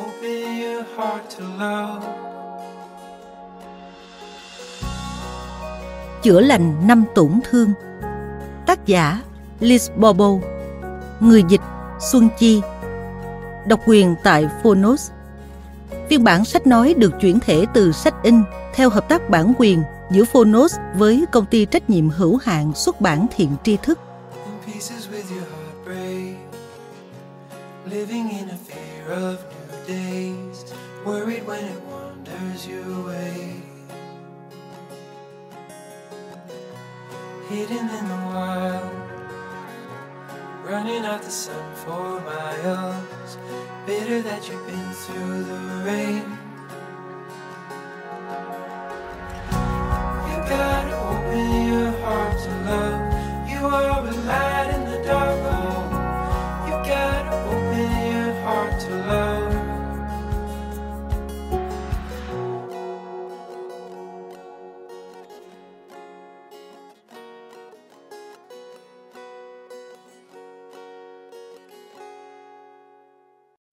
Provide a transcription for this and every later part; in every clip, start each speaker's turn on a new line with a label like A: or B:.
A: Open your heart to love.
B: Chữa lành năm tổn thương. Tác giả Liz Bobo. Người dịch Xuân Chi. Độc quyền tại Phonos Phiên bản sách nói được chuyển thể từ sách in theo hợp tác bản quyền giữa Phonos với công ty trách nhiệm hữu hạn xuất bản thiện tri thức.
A: Living in a fear of new days. Worried when it wanders you away. Hidden in the wild. Running out the sun for miles. Bitter that you've been through the rain. You gotta open your heart to love. You are a light in the dark.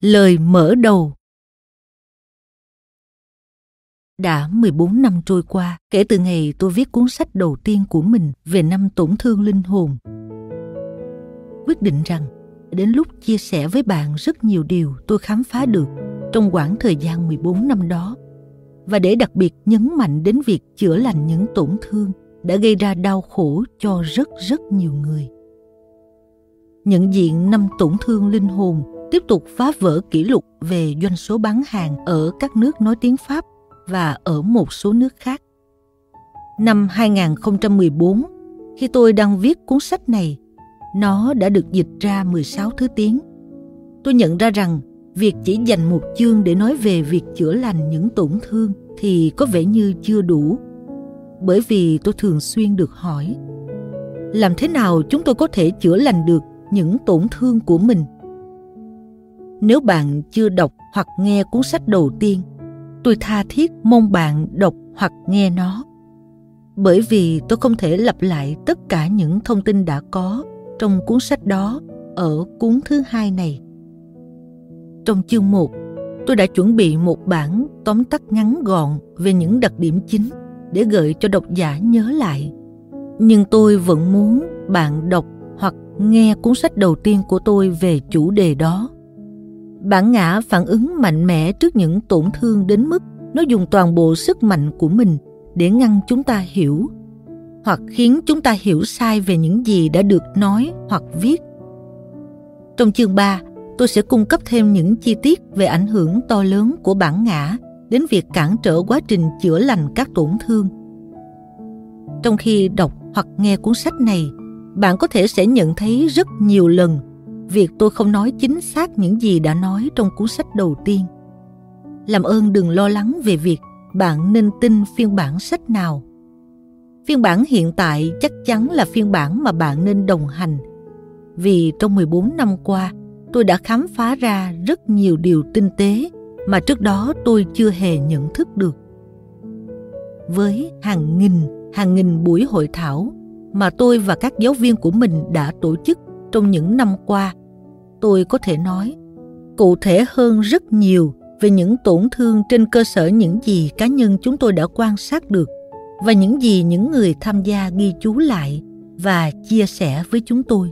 B: Lời mở đầu Đã 14 năm trôi qua, kể từ ngày tôi viết cuốn sách đầu tiên của mình về năm tổn thương linh hồn. Quyết định rằng, đến lúc chia sẻ với bạn rất nhiều điều tôi khám phá được trong quãng thời gian 14 năm đó, và để đặc biệt nhấn mạnh đến việc chữa lành những tổn thương đã gây ra đau khổ cho rất rất nhiều người. Nhận diện năm tổn thương linh hồn tiếp tục phá vỡ kỷ lục về doanh số bán hàng ở các nước nói tiếng Pháp và ở một số nước khác. Năm 2014, khi tôi đang viết cuốn sách này, nó đã được dịch ra 16 thứ tiếng. Tôi nhận ra rằng việc chỉ dành một chương để nói về việc chữa lành những tổn thương thì có vẻ như chưa đủ. Bởi vì tôi thường xuyên được hỏi làm thế nào chúng tôi có thể chữa lành được những tổn thương của mình nếu bạn chưa đọc hoặc nghe cuốn sách đầu tiên tôi tha thiết mong bạn đọc hoặc nghe nó. Bởi vì tôi không thể lặp lại tất cả những thông tin đã có trong cuốn sách đó ở cuốn thứ hai này. Trong chương 1, tôi đã chuẩn bị một bản tóm tắt ngắn gọn về những đặc điểm chính để gợi cho độc giả nhớ lại. Nhưng tôi vẫn muốn bạn đọc hoặc nghe cuốn sách đầu tiên của tôi về chủ đề đó bản ngã phản ứng mạnh mẽ trước những tổn thương đến mức nó dùng toàn bộ sức mạnh của mình để ngăn chúng ta hiểu hoặc khiến chúng ta hiểu sai về những gì đã được nói hoặc viết. Trong chương 3, tôi sẽ cung cấp thêm những chi tiết về ảnh hưởng to lớn của bản ngã đến việc cản trở quá trình chữa lành các tổn thương. Trong khi đọc hoặc nghe cuốn sách này, bạn có thể sẽ nhận thấy rất nhiều lần việc tôi không nói chính xác những gì đã nói trong cuốn sách đầu tiên. Làm ơn đừng lo lắng về việc bạn nên tin phiên bản sách nào. Phiên bản hiện tại chắc chắn là phiên bản mà bạn nên đồng hành, vì trong 14 năm qua, tôi đã khám phá ra rất nhiều điều tinh tế mà trước đó tôi chưa hề nhận thức được. Với hàng nghìn hàng nghìn buổi hội thảo mà tôi và các giáo viên của mình đã tổ chức trong những năm qua, tôi có thể nói, cụ thể hơn rất nhiều về những tổn thương trên cơ sở những gì cá nhân chúng tôi đã quan sát được và những gì những người tham gia ghi chú lại và chia sẻ với chúng tôi.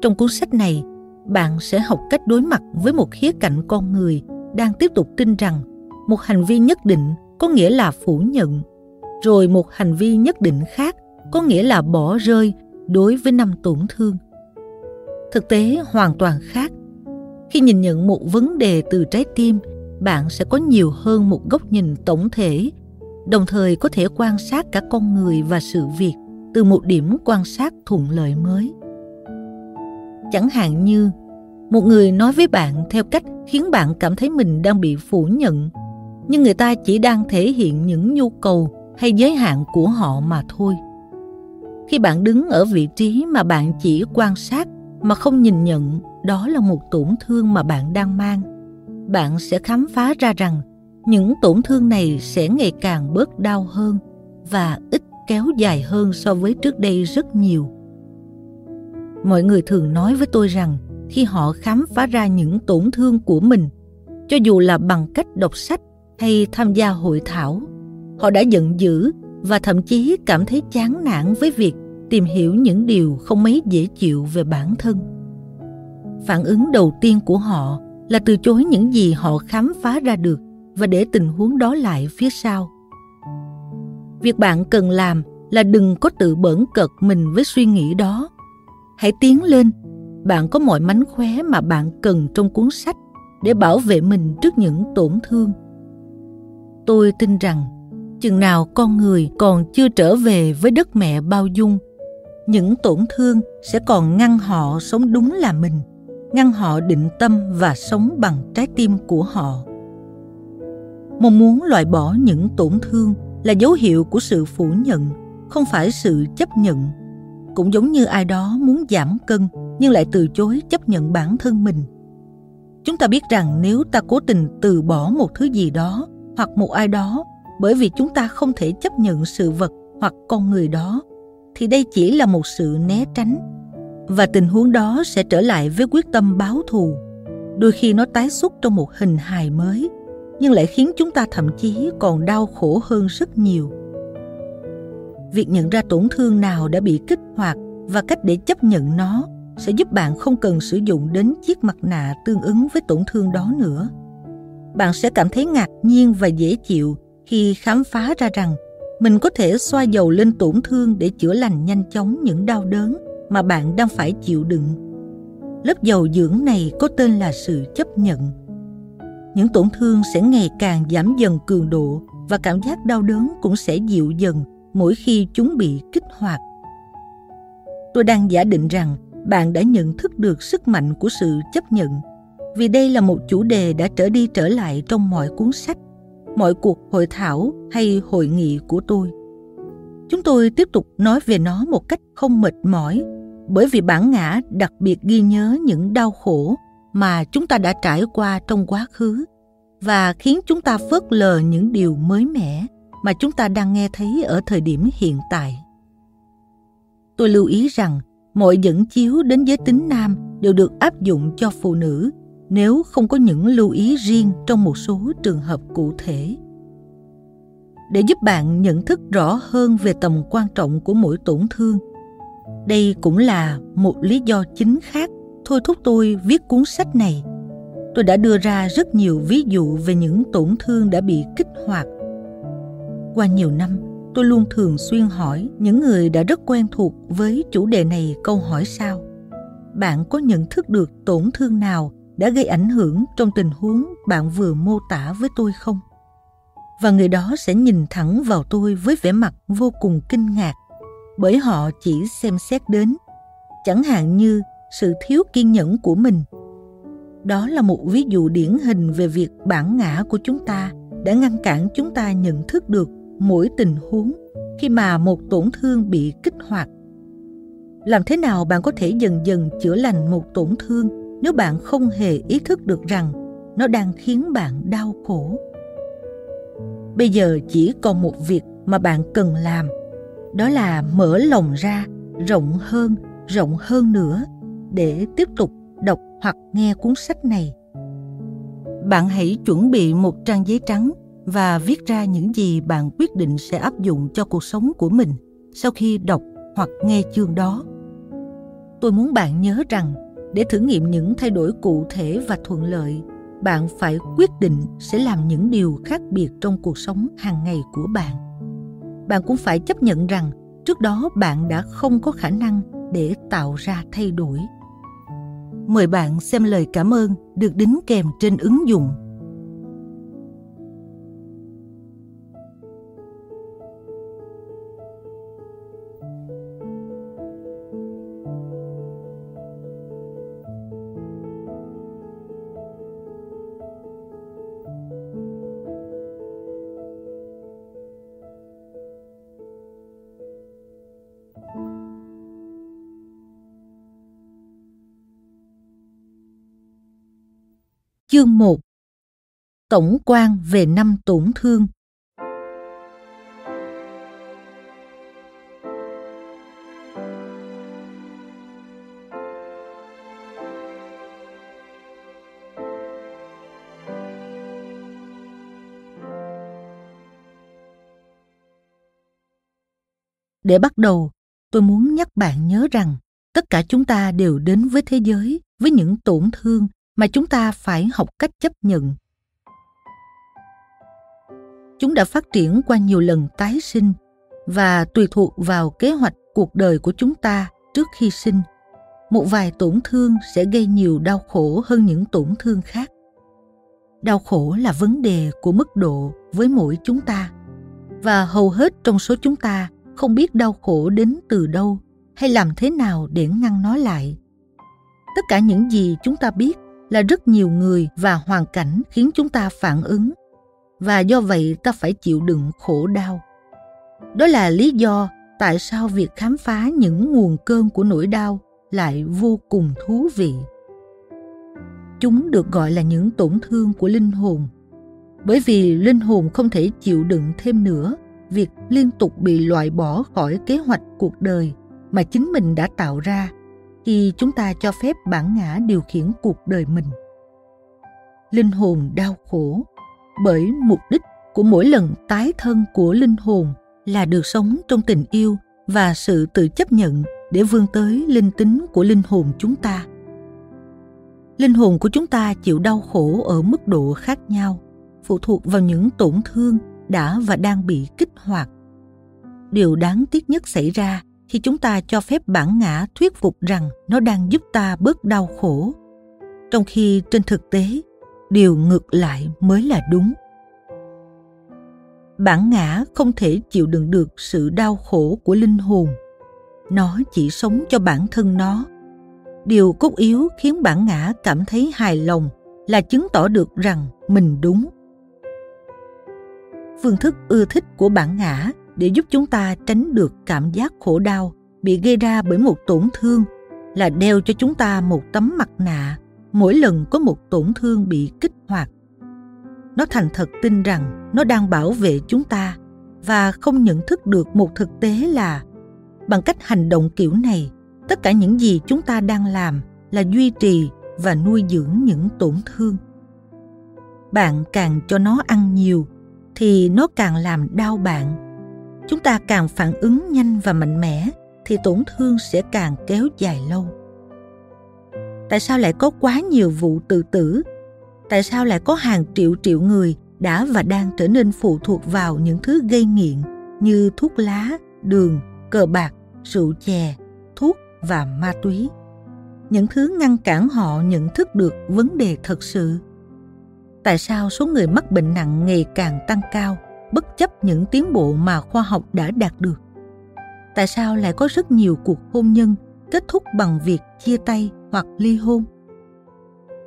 B: Trong cuốn sách này, bạn sẽ học cách đối mặt với một khía cạnh con người đang tiếp tục tin rằng một hành vi nhất định có nghĩa là phủ nhận, rồi một hành vi nhất định khác có nghĩa là bỏ rơi đối với năm tổn thương. Thực tế hoàn toàn khác. Khi nhìn nhận một vấn đề từ trái tim, bạn sẽ có nhiều hơn một góc nhìn tổng thể, đồng thời có thể quan sát cả con người và sự việc từ một điểm quan sát thuận lợi mới. Chẳng hạn như, một người nói với bạn theo cách khiến bạn cảm thấy mình đang bị phủ nhận, nhưng người ta chỉ đang thể hiện những nhu cầu hay giới hạn của họ mà thôi khi bạn đứng ở vị trí mà bạn chỉ quan sát mà không nhìn nhận, đó là một tổn thương mà bạn đang mang. Bạn sẽ khám phá ra rằng, những tổn thương này sẽ ngày càng bớt đau hơn và ít kéo dài hơn so với trước đây rất nhiều. Mọi người thường nói với tôi rằng, khi họ khám phá ra những tổn thương của mình, cho dù là bằng cách đọc sách hay tham gia hội thảo, họ đã giận dữ và thậm chí cảm thấy chán nản với việc tìm hiểu những điều không mấy dễ chịu về bản thân. Phản ứng đầu tiên của họ là từ chối những gì họ khám phá ra được và để tình huống đó lại phía sau. Việc bạn cần làm là đừng có tự bỡn cợt mình với suy nghĩ đó. Hãy tiến lên, bạn có mọi mánh khóe mà bạn cần trong cuốn sách để bảo vệ mình trước những tổn thương. Tôi tin rằng chừng nào con người còn chưa trở về với đất mẹ bao dung, những tổn thương sẽ còn ngăn họ sống đúng là mình, ngăn họ định tâm và sống bằng trái tim của họ. Mong muốn loại bỏ những tổn thương là dấu hiệu của sự phủ nhận, không phải sự chấp nhận. Cũng giống như ai đó muốn giảm cân nhưng lại từ chối chấp nhận bản thân mình. Chúng ta biết rằng nếu ta cố tình từ bỏ một thứ gì đó hoặc một ai đó bởi vì chúng ta không thể chấp nhận sự vật hoặc con người đó, thì đây chỉ là một sự né tránh, và tình huống đó sẽ trở lại với quyết tâm báo thù. Đôi khi nó tái xuất trong một hình hài mới, nhưng lại khiến chúng ta thậm chí còn đau khổ hơn rất nhiều. Việc nhận ra tổn thương nào đã bị kích hoạt và cách để chấp nhận nó sẽ giúp bạn không cần sử dụng đến chiếc mặt nạ tương ứng với tổn thương đó nữa. Bạn sẽ cảm thấy ngạc nhiên và dễ chịu khi khám phá ra rằng mình có thể xoa dầu lên tổn thương để chữa lành nhanh chóng những đau đớn mà bạn đang phải chịu đựng. Lớp dầu dưỡng này có tên là sự chấp nhận. Những tổn thương sẽ ngày càng giảm dần cường độ và cảm giác đau đớn cũng sẽ dịu dần mỗi khi chúng bị kích hoạt. Tôi đang giả định rằng bạn đã nhận thức được sức mạnh của sự chấp nhận, vì đây là một chủ đề đã trở đi trở lại trong mọi cuốn sách mọi cuộc hội thảo hay hội nghị của tôi. Chúng tôi tiếp tục nói về nó một cách không mệt mỏi, bởi vì bản ngã đặc biệt ghi nhớ những đau khổ mà chúng ta đã trải qua trong quá khứ và khiến chúng ta phớt lờ những điều mới mẻ mà chúng ta đang nghe thấy ở thời điểm hiện tại. Tôi lưu ý rằng mọi dẫn chiếu đến giới tính nam đều được áp dụng cho phụ nữ nếu không có những lưu ý riêng trong một số trường hợp cụ thể. Để giúp bạn nhận thức rõ hơn về tầm quan trọng của mỗi tổn thương, đây cũng là một lý do chính khác. Thôi thúc tôi viết cuốn sách này. Tôi đã đưa ra rất nhiều ví dụ về những tổn thương đã bị kích hoạt. Qua nhiều năm, tôi luôn thường xuyên hỏi những người đã rất quen thuộc với chủ đề này câu hỏi sau bạn có nhận thức được tổn thương nào đã gây ảnh hưởng trong tình huống bạn vừa mô tả với tôi không? Và người đó sẽ nhìn thẳng vào tôi với vẻ mặt vô cùng kinh ngạc, bởi họ chỉ xem xét đến, chẳng hạn như sự thiếu kiên nhẫn của mình. Đó là một ví dụ điển hình về việc bản ngã của chúng ta đã ngăn cản chúng ta nhận thức được mỗi tình huống khi mà một tổn thương bị kích hoạt. Làm thế nào bạn có thể dần dần chữa lành một tổn thương? Nếu bạn không hề ý thức được rằng nó đang khiến bạn đau khổ. Bây giờ chỉ còn một việc mà bạn cần làm, đó là mở lòng ra rộng hơn rộng hơn nữa để tiếp tục đọc hoặc nghe cuốn sách này. Bạn hãy chuẩn bị một trang giấy trắng và viết ra những gì bạn quyết định sẽ áp dụng cho cuộc sống của mình sau khi đọc hoặc nghe chương đó. Tôi muốn bạn nhớ rằng để thử nghiệm những thay đổi cụ thể và thuận lợi, bạn phải quyết định sẽ làm những điều khác biệt trong cuộc sống hàng ngày của bạn. Bạn cũng phải chấp nhận rằng trước đó bạn đã không có khả năng để tạo ra thay đổi. Mời bạn xem lời cảm ơn được đính kèm trên ứng dụng. Chương 1 Tổng quan về năm tổn thương. Để bắt đầu, tôi muốn nhắc bạn nhớ rằng tất cả chúng ta đều đến với thế giới với những tổn thương mà chúng ta phải học cách chấp nhận. Chúng đã phát triển qua nhiều lần tái sinh và tùy thuộc vào kế hoạch cuộc đời của chúng ta trước khi sinh. Một vài tổn thương sẽ gây nhiều đau khổ hơn những tổn thương khác. Đau khổ là vấn đề của mức độ với mỗi chúng ta. Và hầu hết trong số chúng ta không biết đau khổ đến từ đâu hay làm thế nào để ngăn nó lại. Tất cả những gì chúng ta biết là rất nhiều người và hoàn cảnh khiến chúng ta phản ứng. Và do vậy ta phải chịu đựng khổ đau. Đó là lý do tại sao việc khám phá những nguồn cơn của nỗi đau lại vô cùng thú vị. Chúng được gọi là những tổn thương của linh hồn. Bởi vì linh hồn không thể chịu đựng thêm nữa, việc liên tục bị loại bỏ khỏi kế hoạch cuộc đời mà chính mình đã tạo ra khi chúng ta cho phép bản ngã điều khiển cuộc đời mình. Linh hồn đau khổ, bởi mục đích của mỗi lần tái thân của linh hồn là được sống trong tình yêu và sự tự chấp nhận để vươn tới linh tính của linh hồn chúng ta. Linh hồn của chúng ta chịu đau khổ ở mức độ khác nhau, phụ thuộc vào những tổn thương đã và đang bị kích hoạt. Điều đáng tiếc nhất xảy ra khi chúng ta cho phép bản ngã thuyết phục rằng nó đang giúp ta bớt đau khổ. Trong khi trên thực tế, điều ngược lại mới là đúng. Bản ngã không thể chịu đựng được sự đau khổ của linh hồn. Nó chỉ sống cho bản thân nó. Điều cốt yếu khiến bản ngã cảm thấy hài lòng là chứng tỏ được rằng mình đúng. Phương thức ưa thích của bản ngã để giúp chúng ta tránh được cảm giác khổ đau bị gây ra bởi một tổn thương, là đeo cho chúng ta một tấm mặt nạ. Mỗi lần có một tổn thương bị kích hoạt, nó thành thật tin rằng nó đang bảo vệ chúng ta và không nhận thức được một thực tế là, bằng cách hành động kiểu này, tất cả những gì chúng ta đang làm là duy trì và nuôi dưỡng những tổn thương. Bạn càng cho nó ăn nhiều, thì nó càng làm đau bạn chúng ta càng phản ứng nhanh và mạnh mẽ, thì tổn thương sẽ càng kéo dài lâu. Tại sao lại có quá nhiều vụ tự tử? Tại sao lại có hàng triệu triệu người đã và đang trở nên phụ thuộc vào những thứ gây nghiện như thuốc lá, đường, cờ bạc, rượu chè, thuốc và ma túy? Những thứ ngăn cản họ nhận thức được vấn đề thật sự. Tại sao số người mắc bệnh nặng ngày càng tăng cao? Bất chấp những tiến bộ mà khoa học đã đạt được. Tại sao lại có rất nhiều cuộc hôn nhân kết thúc bằng việc chia tay hoặc ly hôn?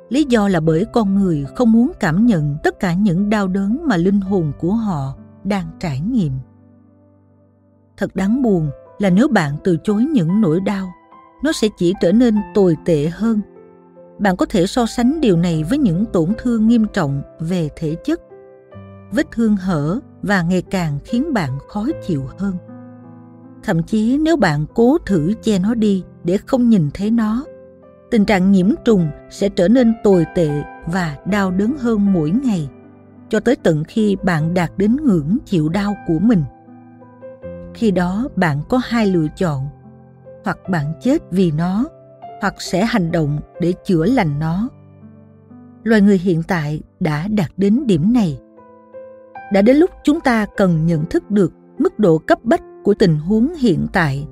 B: Lý do là bởi con người không muốn cảm nhận tất cả những đau đớn mà linh hồn của họ đang trải nghiệm. Thật đáng buồn là nếu bạn từ chối những nỗi đau, nó sẽ chỉ trở nên tồi tệ hơn. Bạn có thể so sánh điều này với những tổn thương nghiêm trọng về thể chất vết thương hở và ngày càng khiến bạn khó chịu hơn. Thậm chí nếu bạn cố thử che nó đi để không nhìn thấy nó, tình trạng nhiễm trùng sẽ trở nên tồi tệ và đau đớn hơn mỗi ngày, cho tới tận khi bạn đạt đến ngưỡng chịu đau của mình. Khi đó bạn có hai lựa chọn, hoặc bạn chết vì nó, hoặc sẽ hành động để chữa lành nó. Loài người hiện tại đã đạt đến điểm này đã đến lúc chúng ta cần nhận thức được mức độ cấp bách của tình huống hiện tại.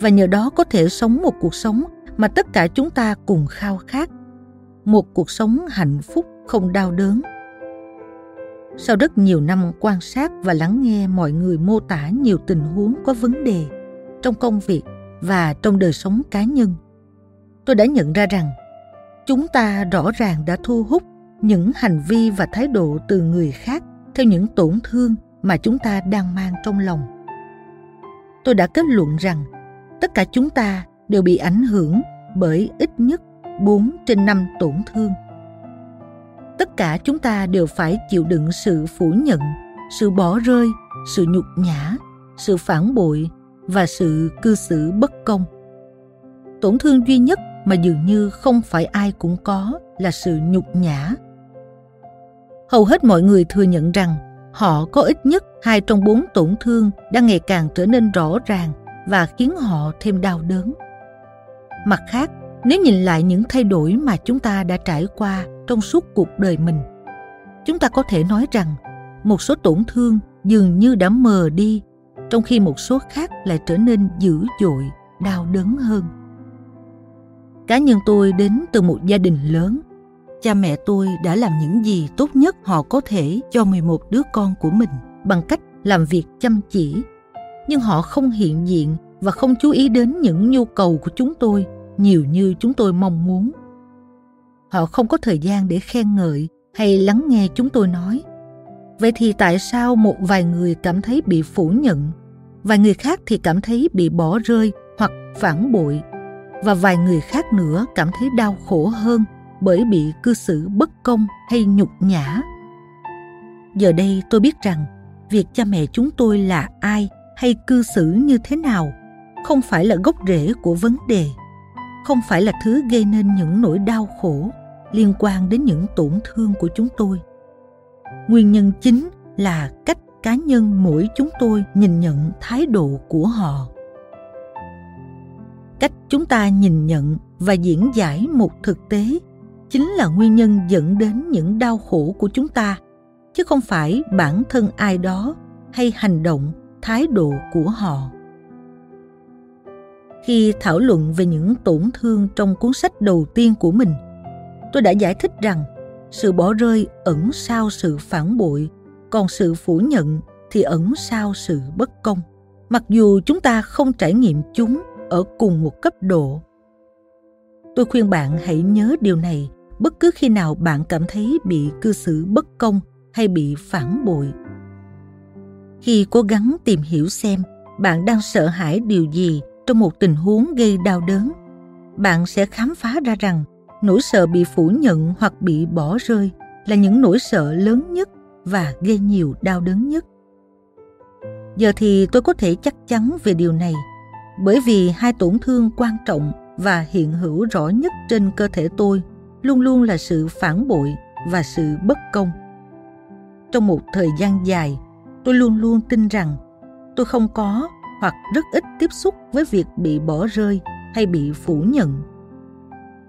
B: Và nhờ đó có thể sống một cuộc sống mà tất cả chúng ta cùng khao khát. Một cuộc sống hạnh phúc không đau đớn. Sau rất nhiều năm quan sát và lắng nghe, mọi người mô tả nhiều tình huống có vấn đề trong công việc và trong đời sống cá nhân, tôi đã nhận ra rằng chúng ta rõ ràng đã thu hút những hành vi và thái độ từ người khác theo những tổn thương mà chúng ta đang mang trong lòng tôi đã kết luận rằng tất cả chúng ta đều bị ảnh hưởng bởi ít nhất 4 trên 5 tổn thương. Tất cả chúng ta đều phải chịu đựng sự phủ nhận, sự bỏ rơi, sự nhục nhã, sự phản bội và sự cư xử bất công. Tổn thương duy nhất mà dường như không phải ai cũng có là sự nhục nhã. Hầu hết mọi người thừa nhận rằng họ có ít nhất hai trong bốn tổn thương đang ngày càng trở nên rõ ràng và khiến họ thêm đau đớn. Mặt khác, nếu nhìn lại những thay đổi mà chúng ta đã trải qua trong suốt cuộc đời mình, chúng ta có thể nói rằng một số tổn thương dường như đã mờ đi, trong khi một số khác lại trở nên dữ dội, đau đớn hơn. Cá nhân tôi đến từ một gia đình lớn. Cha mẹ tôi đã làm những gì tốt nhất họ có thể cho 11 đứa con của mình bằng cách làm việc chăm chỉ. Nhưng họ không hiện diện và không chú ý đến những nhu cầu của chúng tôi nhiều như chúng tôi mong muốn. Họ không có thời gian để khen ngợi hay lắng nghe chúng tôi nói. Vậy thì tại sao một vài người cảm thấy bị phủ nhận, vài người khác thì cảm thấy bị bỏ rơi hoặc phản bội và vài người khác nữa cảm thấy đau khổ hơn bởi bị cư xử bất công hay nhục nhã. Giờ đây tôi biết rằng, việc cha mẹ chúng tôi là ai hay cư xử như thế nào không phải là gốc rễ của vấn đề, không phải là thứ gây nên những nỗi đau khổ liên quan đến những tổn thương của chúng tôi nguyên nhân chính là cách cá nhân mỗi chúng tôi nhìn nhận thái độ của họ cách chúng ta nhìn nhận và diễn giải một thực tế chính là nguyên nhân dẫn đến những đau khổ của chúng ta, chứ không phải bản thân ai đó hay hành động, thái độ của họ. Khi thảo luận về những tổn thương trong cuốn sách đầu tiên của mình, tôi đã giải thích rằng sự bỏ rơi ẩn sau sự phản bội, còn sự phủ nhận thì ẩn sau sự bất công. Mặc dù chúng ta không trải nghiệm chúng ở cùng một cấp độ, tôi khuyên bạn hãy nhớ điều này bất cứ khi nào bạn cảm thấy bị cư xử bất công hay bị phản bội. Khi cố gắng tìm hiểu xem bạn đang sợ hãi điều gì trong một tình huống gây đau đớn, bạn sẽ khám phá ra rằng nỗi sợ bị phủ nhận hoặc bị bỏ rơi là những nỗi sợ lớn nhất và gây nhiều đau đớn nhất. Giờ thì tôi có thể chắc chắn về điều này, bởi vì hai tổn thương quan trọng và hiện hữu rõ nhất trên cơ thể tôi luôn luôn là sự phản bội và sự bất công trong một thời gian dài tôi luôn luôn tin rằng tôi không có hoặc rất ít tiếp xúc với việc bị bỏ rơi hay bị phủ nhận.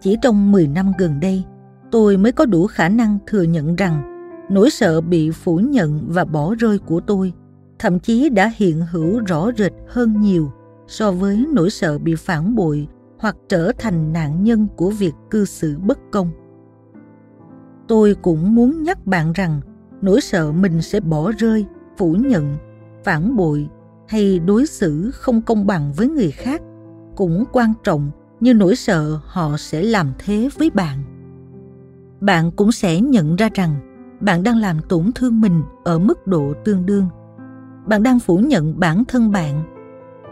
B: Chỉ trong 10 năm gần đây, tôi mới có đủ khả năng thừa nhận rằng nỗi sợ bị phủ nhận và bỏ rơi của tôi thậm chí đã hiện hữu rõ rệt hơn nhiều so với nỗi sợ bị phản bội hoặc trở thành nạn nhân của việc cư xử bất công. Tôi cũng muốn nhắc bạn rằng nỗi sợ mình sẽ bỏ rơi, phủ nhận, phản bội hay đối xử không công bằng với người khác cũng quan trọng như nỗi sợ họ sẽ làm thế với bạn. Bạn cũng sẽ nhận ra rằng bạn đang làm tổn thương mình ở mức độ tương đương. Bạn đang phủ nhận bản thân bạn.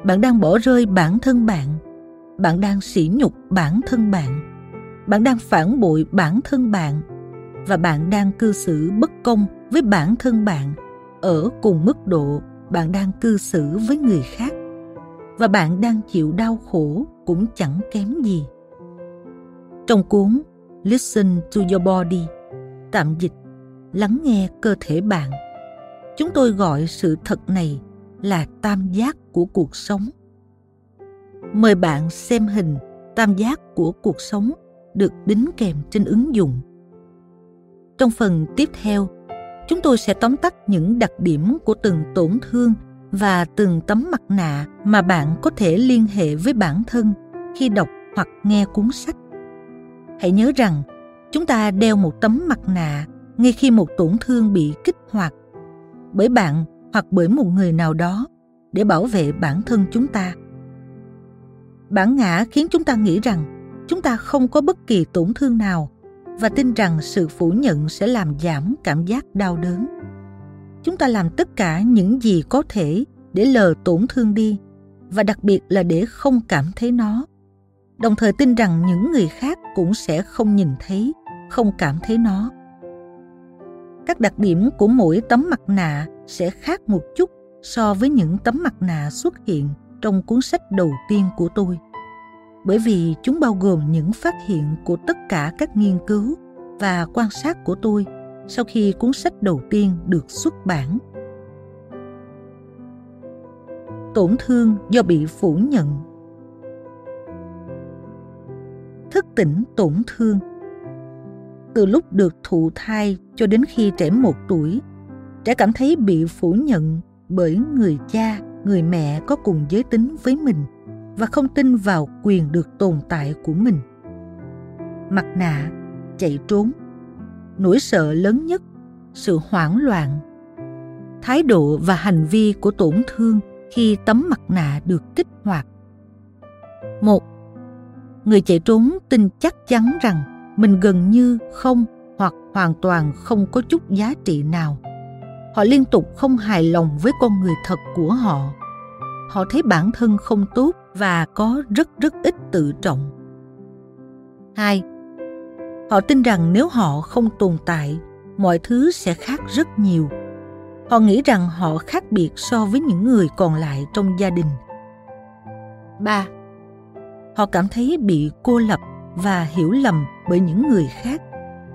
B: Bạn đang bỏ rơi bản thân bạn bạn đang sỉ nhục bản thân bạn. Bạn đang phản bội bản thân bạn. Và bạn đang cư xử bất công với bản thân bạn. Ở cùng mức độ bạn đang cư xử với người khác. Và bạn đang chịu đau khổ cũng chẳng kém gì. Trong cuốn Listen to Your Body, tạm dịch lắng nghe cơ thể bạn. Chúng tôi gọi sự thật này là tam giác của cuộc sống. Mời bạn xem hình tam giác của cuộc sống được đính kèm trên ứng dụng. Trong phần tiếp theo, chúng tôi sẽ tóm tắt những đặc điểm của từng tổn thương và từng tấm mặt nạ mà bạn có thể liên hệ với bản thân khi đọc hoặc nghe cuốn sách. Hãy nhớ rằng, chúng ta đeo một tấm mặt nạ ngay khi một tổn thương bị kích hoạt bởi bạn hoặc bởi một người nào đó để bảo vệ bản thân chúng ta. Bản ngã khiến chúng ta nghĩ rằng chúng ta không có bất kỳ tổn thương nào và tin rằng sự phủ nhận sẽ làm giảm cảm giác đau đớn. Chúng ta làm tất cả những gì có thể để lờ tổn thương đi, và đặc biệt là để không cảm thấy nó. Đồng thời tin rằng những người khác cũng sẽ không nhìn thấy, không cảm thấy nó. Các đặc điểm của mỗi tấm mặt nạ sẽ khác một chút so với những tấm mặt nạ xuất hiện trong cuốn sách đầu tiên của tôi. Bởi vì chúng bao gồm những phát hiện của tất cả các nghiên cứu và quan sát của tôi sau khi cuốn sách đầu tiên được xuất bản. Tổn thương do bị phủ nhận. Thức tỉnh tổn thương. Từ lúc được thụ thai cho đến khi trẻ một tuổi, trẻ cảm thấy bị phủ nhận bởi người cha người mẹ có cùng giới tính với mình và không tin vào quyền được tồn tại của mình. Mặt nạ, chạy trốn. Nỗi sợ lớn nhất, sự hoảng loạn. Thái độ và hành vi của tổn thương khi tấm mặt nạ được kích hoạt. Một, người chạy trốn tin chắc chắn rằng mình gần như không hoặc hoàn toàn không có chút giá trị nào họ liên tục không hài lòng với con người thật của họ họ thấy bản thân không tốt và có rất rất ít tự trọng. Hai, Họ tin rằng nếu họ không tồn tại, mọi thứ sẽ khác rất nhiều. Họ nghĩ rằng họ khác biệt so với những người còn lại trong gia đình. Ba, Họ cảm thấy bị cô lập và hiểu lầm bởi những người khác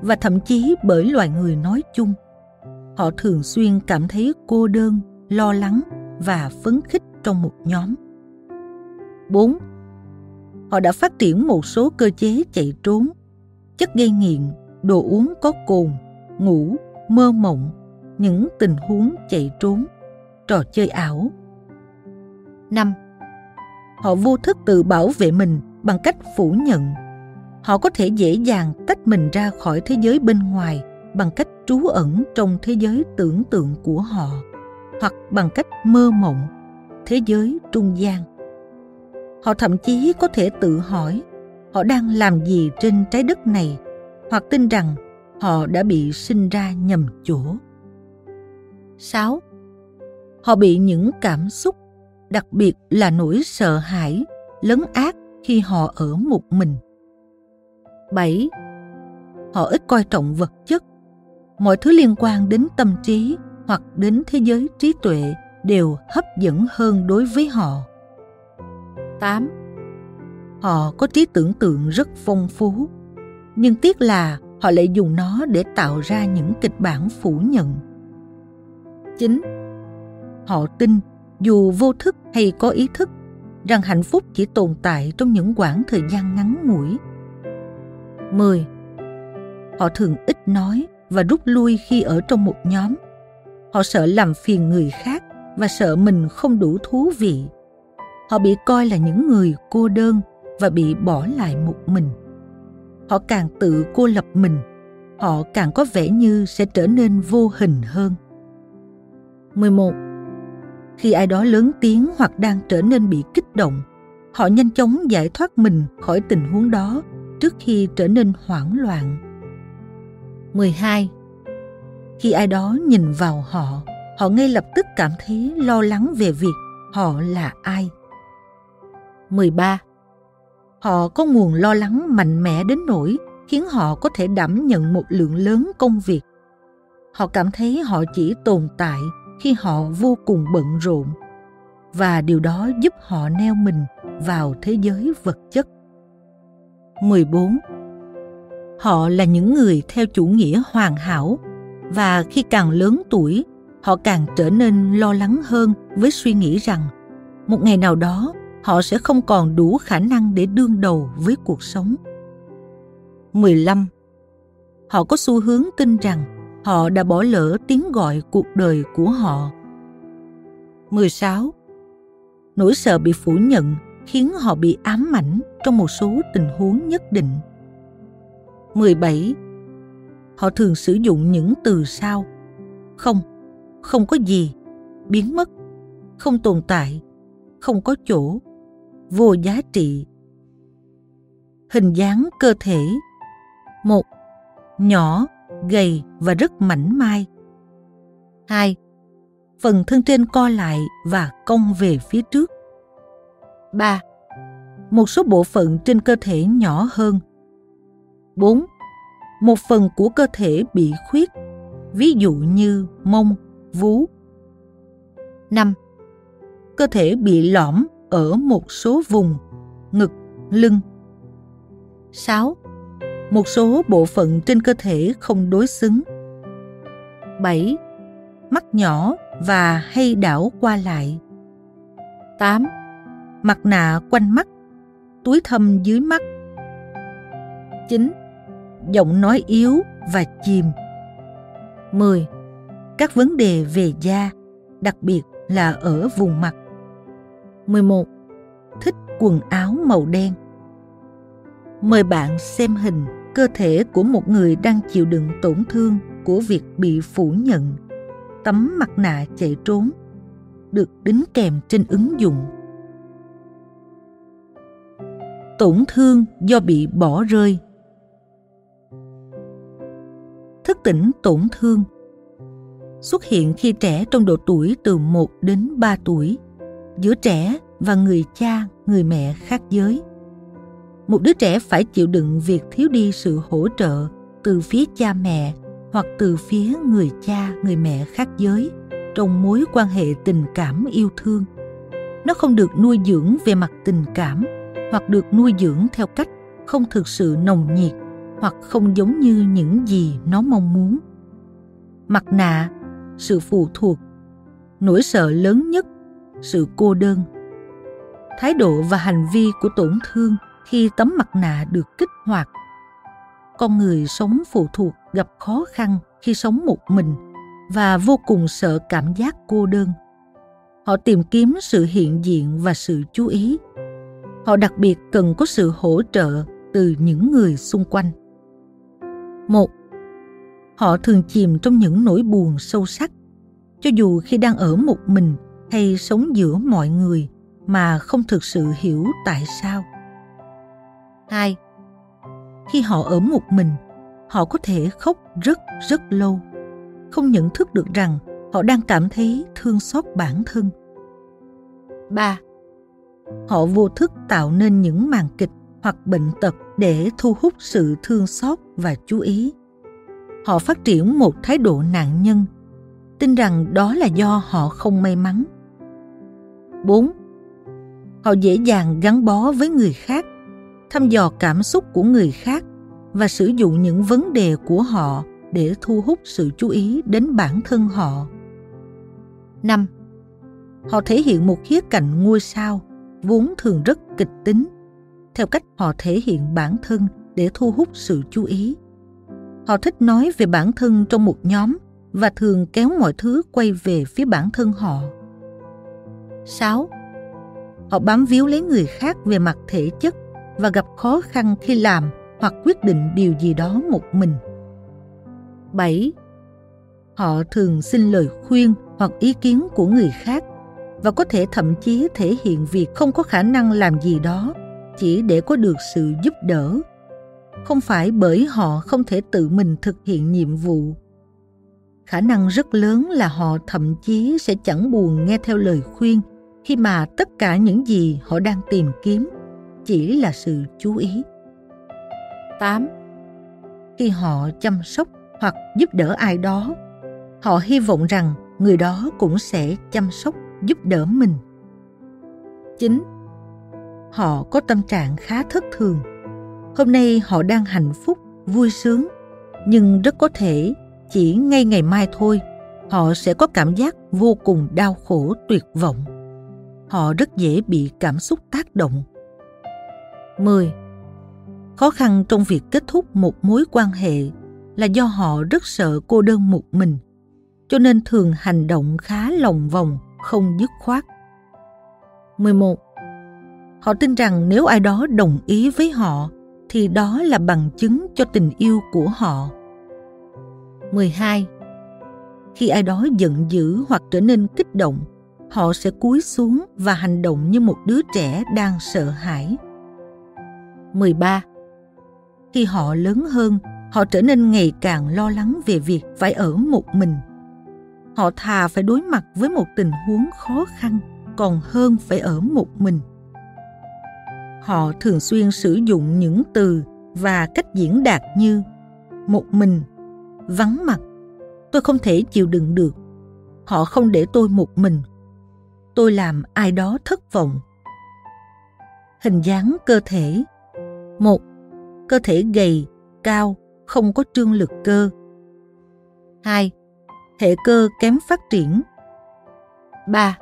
B: và thậm chí bởi loài người nói chung. Họ thường xuyên cảm thấy cô đơn, lo lắng và phấn khích trong một nhóm. 4. Họ đã phát triển một số cơ chế chạy trốn, chất gây nghiện, đồ uống có cồn, ngủ, mơ mộng, những tình huống chạy trốn, trò chơi ảo. 5. Họ vô thức tự bảo vệ mình bằng cách phủ nhận. Họ có thể dễ dàng tách mình ra khỏi thế giới bên ngoài bằng cách trú ẩn trong thế giới tưởng tượng của họ hoặc bằng cách mơ mộng thế giới trung gian họ thậm chí có thể tự hỏi họ đang làm gì trên trái đất này hoặc tin rằng họ đã bị sinh ra nhầm chỗ. 6. Họ bị những cảm xúc, đặc biệt là nỗi sợ hãi, lấn át khi họ ở một mình. 7. Họ ít coi trọng vật chất. Mọi thứ liên quan đến tâm trí hoặc đến thế giới trí tuệ đều hấp dẫn hơn đối với họ 8. Họ có trí tưởng tượng rất phong phú, nhưng tiếc là họ lại dùng nó để tạo ra những kịch bản phủ nhận. 9. Họ tin, dù vô thức hay có ý thức, rằng hạnh phúc chỉ tồn tại trong những quãng thời gian ngắn ngủi. 10. Họ thường ít nói và rút lui khi ở trong một nhóm. Họ sợ làm phiền người khác và sợ mình không đủ thú vị họ bị coi là những người cô đơn và bị bỏ lại một mình họ càng tự cô lập mình họ càng có vẻ như sẽ trở nên vô hình hơn 11. Khi ai đó lớn tiếng hoặc đang trở nên bị kích động, họ nhanh chóng giải thoát mình khỏi tình huống đó trước khi trở nên hoảng loạn. 12. Khi ai đó nhìn vào họ, họ ngay lập tức cảm thấy lo lắng về việc họ là ai 13. Họ có nguồn lo lắng mạnh mẽ đến nỗi khiến họ có thể đảm nhận một lượng lớn công việc. Họ cảm thấy họ chỉ tồn tại khi họ vô cùng bận rộn và điều đó giúp họ neo mình vào thế giới vật chất. 14 họ là những người theo chủ nghĩa hoàn hảo, và khi càng lớn tuổi, họ càng trở nên lo lắng hơn với suy nghĩ rằng một ngày nào đó, họ sẽ không còn đủ khả năng để đương đầu với cuộc sống. 15. Họ có xu hướng tin rằng họ đã bỏ lỡ tiếng gọi cuộc đời của họ. 16. Nỗi sợ bị phủ nhận khiến họ bị ám ảnh trong một số tình huống nhất định. 17. Họ thường sử dụng những từ sau không, không có gì, biến mất, không tồn tại, không có chỗ, vô giá trị. Hình dáng cơ thể một Nhỏ, gầy và rất mảnh mai. 2. Phần thân trên co lại và cong về phía trước. 3. Một số bộ phận trên cơ thể nhỏ hơn. 4. Một phần của cơ thể bị khuyết, ví dụ như mông, vú. 5. Cơ thể bị lõm ở một số vùng, ngực, lưng. 6. Một số bộ phận trên cơ thể không đối xứng. 7. Mắt nhỏ và hay đảo qua lại. 8. Mặt nạ quanh mắt, túi thâm dưới mắt. 9. Giọng nói yếu và chìm. 10. Các vấn đề về da, đặc biệt là ở vùng mặt. 11. Thích quần áo màu đen. Mời bạn xem hình cơ thể của một người đang chịu đựng tổn thương của việc bị phủ nhận. Tấm mặt nạ chạy trốn được đính kèm trên ứng dụng. Tổn thương do bị bỏ rơi Thức tỉnh tổn thương xuất hiện khi trẻ trong độ tuổi từ 1 đến 3 tuổi, giữa trẻ và người cha, người mẹ khác giới. Một đứa trẻ phải chịu đựng việc thiếu đi sự hỗ trợ từ phía cha mẹ hoặc từ phía người cha, người mẹ khác giới trong mối quan hệ tình cảm yêu thương. Nó không được nuôi dưỡng về mặt tình cảm hoặc được nuôi dưỡng theo cách không thực sự nồng nhiệt hoặc không giống như những gì nó mong muốn. Mặt nạ, sự phụ thuộc, nỗi sợ lớn nhất, sự cô đơn. Thái độ và hành vi của tổn thương khi tấm mặt nạ được kích hoạt. Con người sống phụ thuộc gặp khó khăn khi sống một mình và vô cùng sợ cảm giác cô đơn. Họ tìm kiếm sự hiện diện và sự chú ý. Họ đặc biệt cần có sự hỗ trợ từ những người xung quanh. Một, họ thường chìm trong những nỗi buồn sâu sắc, cho dù khi đang ở một mình hay sống giữa mọi người mà không thực sự hiểu tại sao. Hai, khi họ ở một mình, họ có thể khóc rất rất lâu, không nhận thức được rằng họ đang cảm thấy thương xót bản thân. Ba, Họ vô thức tạo nên những màn kịch hoặc bệnh tật để thu hút sự thương xót và chú ý. Họ phát triển một thái độ nạn nhân, tin rằng đó là do họ không may mắn. 4. Họ dễ dàng gắn bó với người khác, thăm dò cảm xúc của người khác và sử dụng những vấn đề của họ để thu hút sự chú ý đến bản thân họ. 5. Họ thể hiện một khía cạnh ngôi sao vốn thường rất kịch tính theo cách họ thể hiện bản thân để thu hút sự chú ý. Họ thích nói về bản thân trong một nhóm và thường kéo mọi thứ quay về phía bản thân họ. 6. Họ bám víu lấy người khác về mặt thể chất và gặp khó khăn khi làm hoặc quyết định điều gì đó một mình. 7. Họ thường xin lời khuyên hoặc ý kiến của người khác và có thể thậm chí thể hiện việc không có khả năng làm gì đó chỉ để có được sự giúp đỡ không phải bởi họ không thể tự mình thực hiện nhiệm vụ khả năng rất lớn là họ thậm chí sẽ chẳng buồn nghe theo lời khuyên khi mà tất cả những gì họ đang tìm kiếm chỉ là sự chú ý. 8. Khi họ chăm sóc hoặc giúp đỡ ai đó, họ hy vọng rằng người đó cũng sẽ chăm sóc giúp đỡ mình. 9 họ có tâm trạng khá thất thường hôm nay họ đang hạnh phúc vui sướng, nhưng rất có thể chỉ ngay ngày mai thôi, họ sẽ có cảm giác vô cùng đau khổ tuyệt vọng. Họ rất dễ bị cảm xúc tác động. 10. Khó khăn trong việc kết thúc một mối quan hệ là do họ rất sợ cô đơn một mình, cho nên thường hành động khá lòng vòng, không dứt khoát. 11. Họ tin rằng nếu ai đó đồng ý với họ thì đó là bằng chứng cho tình yêu của họ. 12. Khi ai đó giận dữ hoặc trở nên kích động, họ sẽ cúi xuống và hành động như một đứa trẻ đang sợ hãi. 13. Khi họ lớn hơn, họ trở nên ngày càng lo lắng về việc phải ở một mình. Họ thà phải đối mặt với một tình huống khó khăn còn hơn phải ở một mình họ thường xuyên sử dụng những từ và cách diễn đạt như một mình vắng mặt tôi không thể chịu đựng được họ không để tôi một mình tôi làm ai đó thất vọng hình dáng cơ thể. Một, cơ thể gầy, cao, không có trương lực cơ. Hai, hệ cơ kém phát triển. Ba,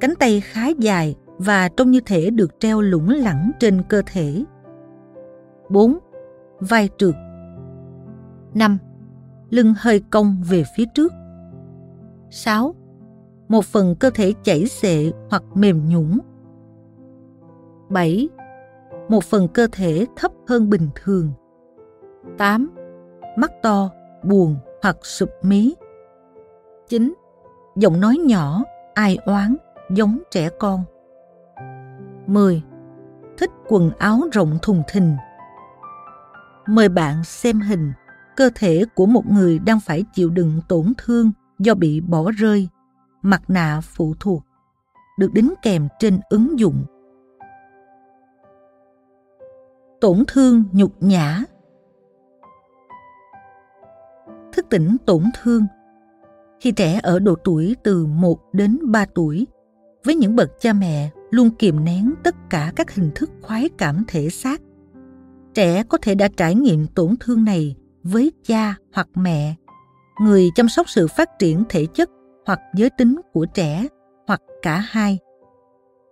B: cánh tay khá dài và trông như thể được treo lủng lẳng trên cơ thể. 4. Vai trượt 5. Lưng hơi cong về phía trước 6. Một phần cơ thể chảy xệ hoặc mềm nhũn 7. Một phần cơ thể thấp hơn bình thường 8. Mắt to, buồn hoặc sụp mí 9. Giọng nói nhỏ, ai oán, giống trẻ con 10. Thích quần áo rộng thùng thình. Mời bạn xem hình cơ thể của một người đang phải chịu đựng tổn thương do bị bỏ rơi, mặt nạ phụ thuộc, được đính kèm trên ứng dụng. Tổn thương nhục nhã Thức tỉnh tổn thương Khi trẻ ở độ tuổi từ 1 đến 3 tuổi, với những bậc cha mẹ luôn kìm nén tất cả các hình thức khoái cảm thể xác. Trẻ có thể đã trải nghiệm tổn thương này với cha hoặc mẹ, người chăm sóc sự phát triển thể chất hoặc giới tính của trẻ hoặc cả hai.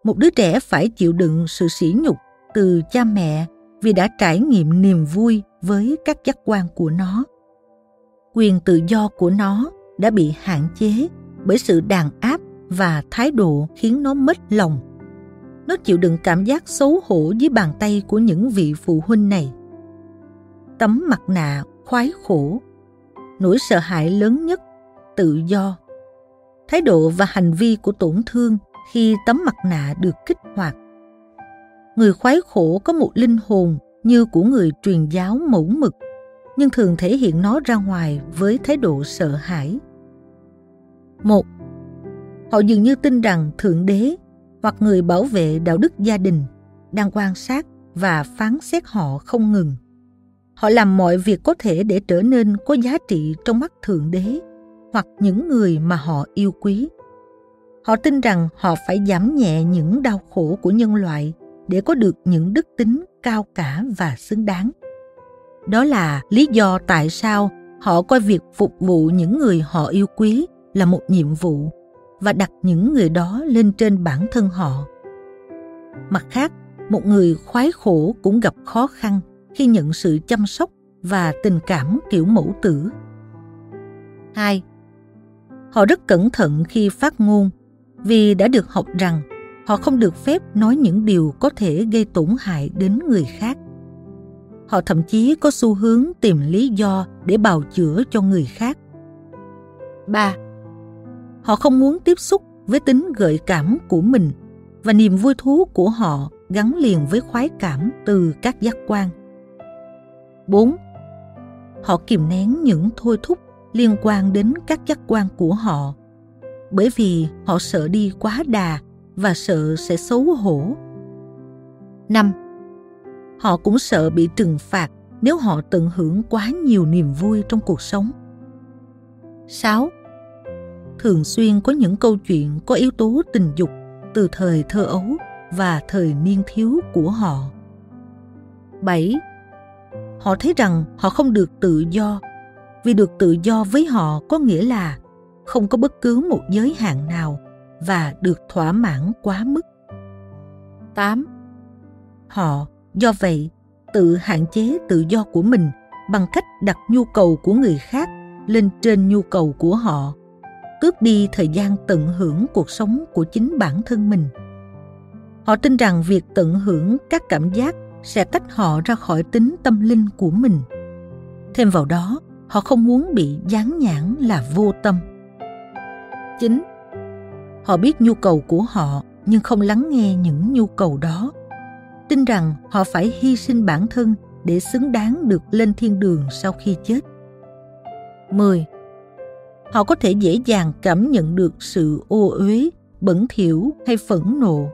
B: Một đứa trẻ phải chịu đựng sự sỉ nhục từ cha mẹ vì đã trải nghiệm niềm vui với các giác quan của nó. Quyền tự do của nó đã bị hạn chế bởi sự đàn áp và thái độ khiến nó mất lòng nó chịu đựng cảm giác xấu hổ dưới bàn tay của những vị phụ huynh này. Tấm mặt nạ, khoái khổ. Nỗi sợ hãi lớn nhất, tự do. Thái độ và hành vi của tổn thương khi tấm mặt nạ được kích hoạt. Người khoái khổ có một linh hồn như của người truyền giáo mẫu mực, nhưng thường thể hiện nó ra ngoài với thái độ sợ hãi. Một, họ dường như tin rằng thượng đế hoặc người bảo vệ đạo đức gia đình, đang quan sát và phán xét họ không ngừng. Họ làm mọi việc có thể để trở nên có giá trị trong mắt thượng đế hoặc những người mà họ yêu quý. Họ tin rằng họ phải giảm nhẹ những đau khổ của nhân loại để có được những đức tính cao cả và xứng đáng. Đó là lý do tại sao họ coi việc phục vụ những người họ yêu quý là một nhiệm vụ và đặt những người đó lên trên bản thân họ. Mặt khác, một người khoái khổ cũng gặp khó khăn khi nhận sự chăm sóc và tình cảm kiểu mẫu tử. Hai, họ rất cẩn thận khi phát ngôn, vì đã được học rằng họ không được phép nói những điều có thể gây tổn hại đến người khác. Họ thậm chí có xu hướng tìm lý do để bào chữa cho người khác. 3 họ không muốn tiếp xúc với tính gợi cảm của mình, và niềm vui thú của họ gắn liền với khoái cảm từ các giác quan. 4. Họ kìm nén những thôi thúc liên quan đến các giác quan của họ bởi vì họ sợ đi quá đà và sợ sẽ xấu hổ. 5. Họ cũng sợ bị trừng phạt nếu họ tận hưởng quá nhiều niềm vui trong cuộc sống. 6 thường xuyên có những câu chuyện có yếu tố tình dục từ thời thơ ấu và thời niên thiếu của họ. 7. họ thấy rằng họ không được tự do vì được tự do với họ có nghĩa là không có bất cứ một giới hạn nào và được thỏa mãn quá mức. 8. Họ do vậy tự hạn chế tự do của mình bằng cách đặt nhu cầu của người khác lên trên nhu cầu của họ tước đi thời gian tận hưởng cuộc sống của chính bản thân mình họ tin rằng việc tận hưởng các cảm giác sẽ tách họ ra khỏi tính tâm linh của mình thêm vào đó, họ không muốn bị dán nhãn là vô tâm chính, Họ biết nhu cầu của họ nhưng không lắng nghe những nhu cầu đó. Tin rằng họ phải hy sinh bản thân để xứng đáng được lên thiên đường sau khi chết. 10. Họ có thể dễ dàng cảm nhận được sự ô uế, bẩn thỉu hay phẫn nộ.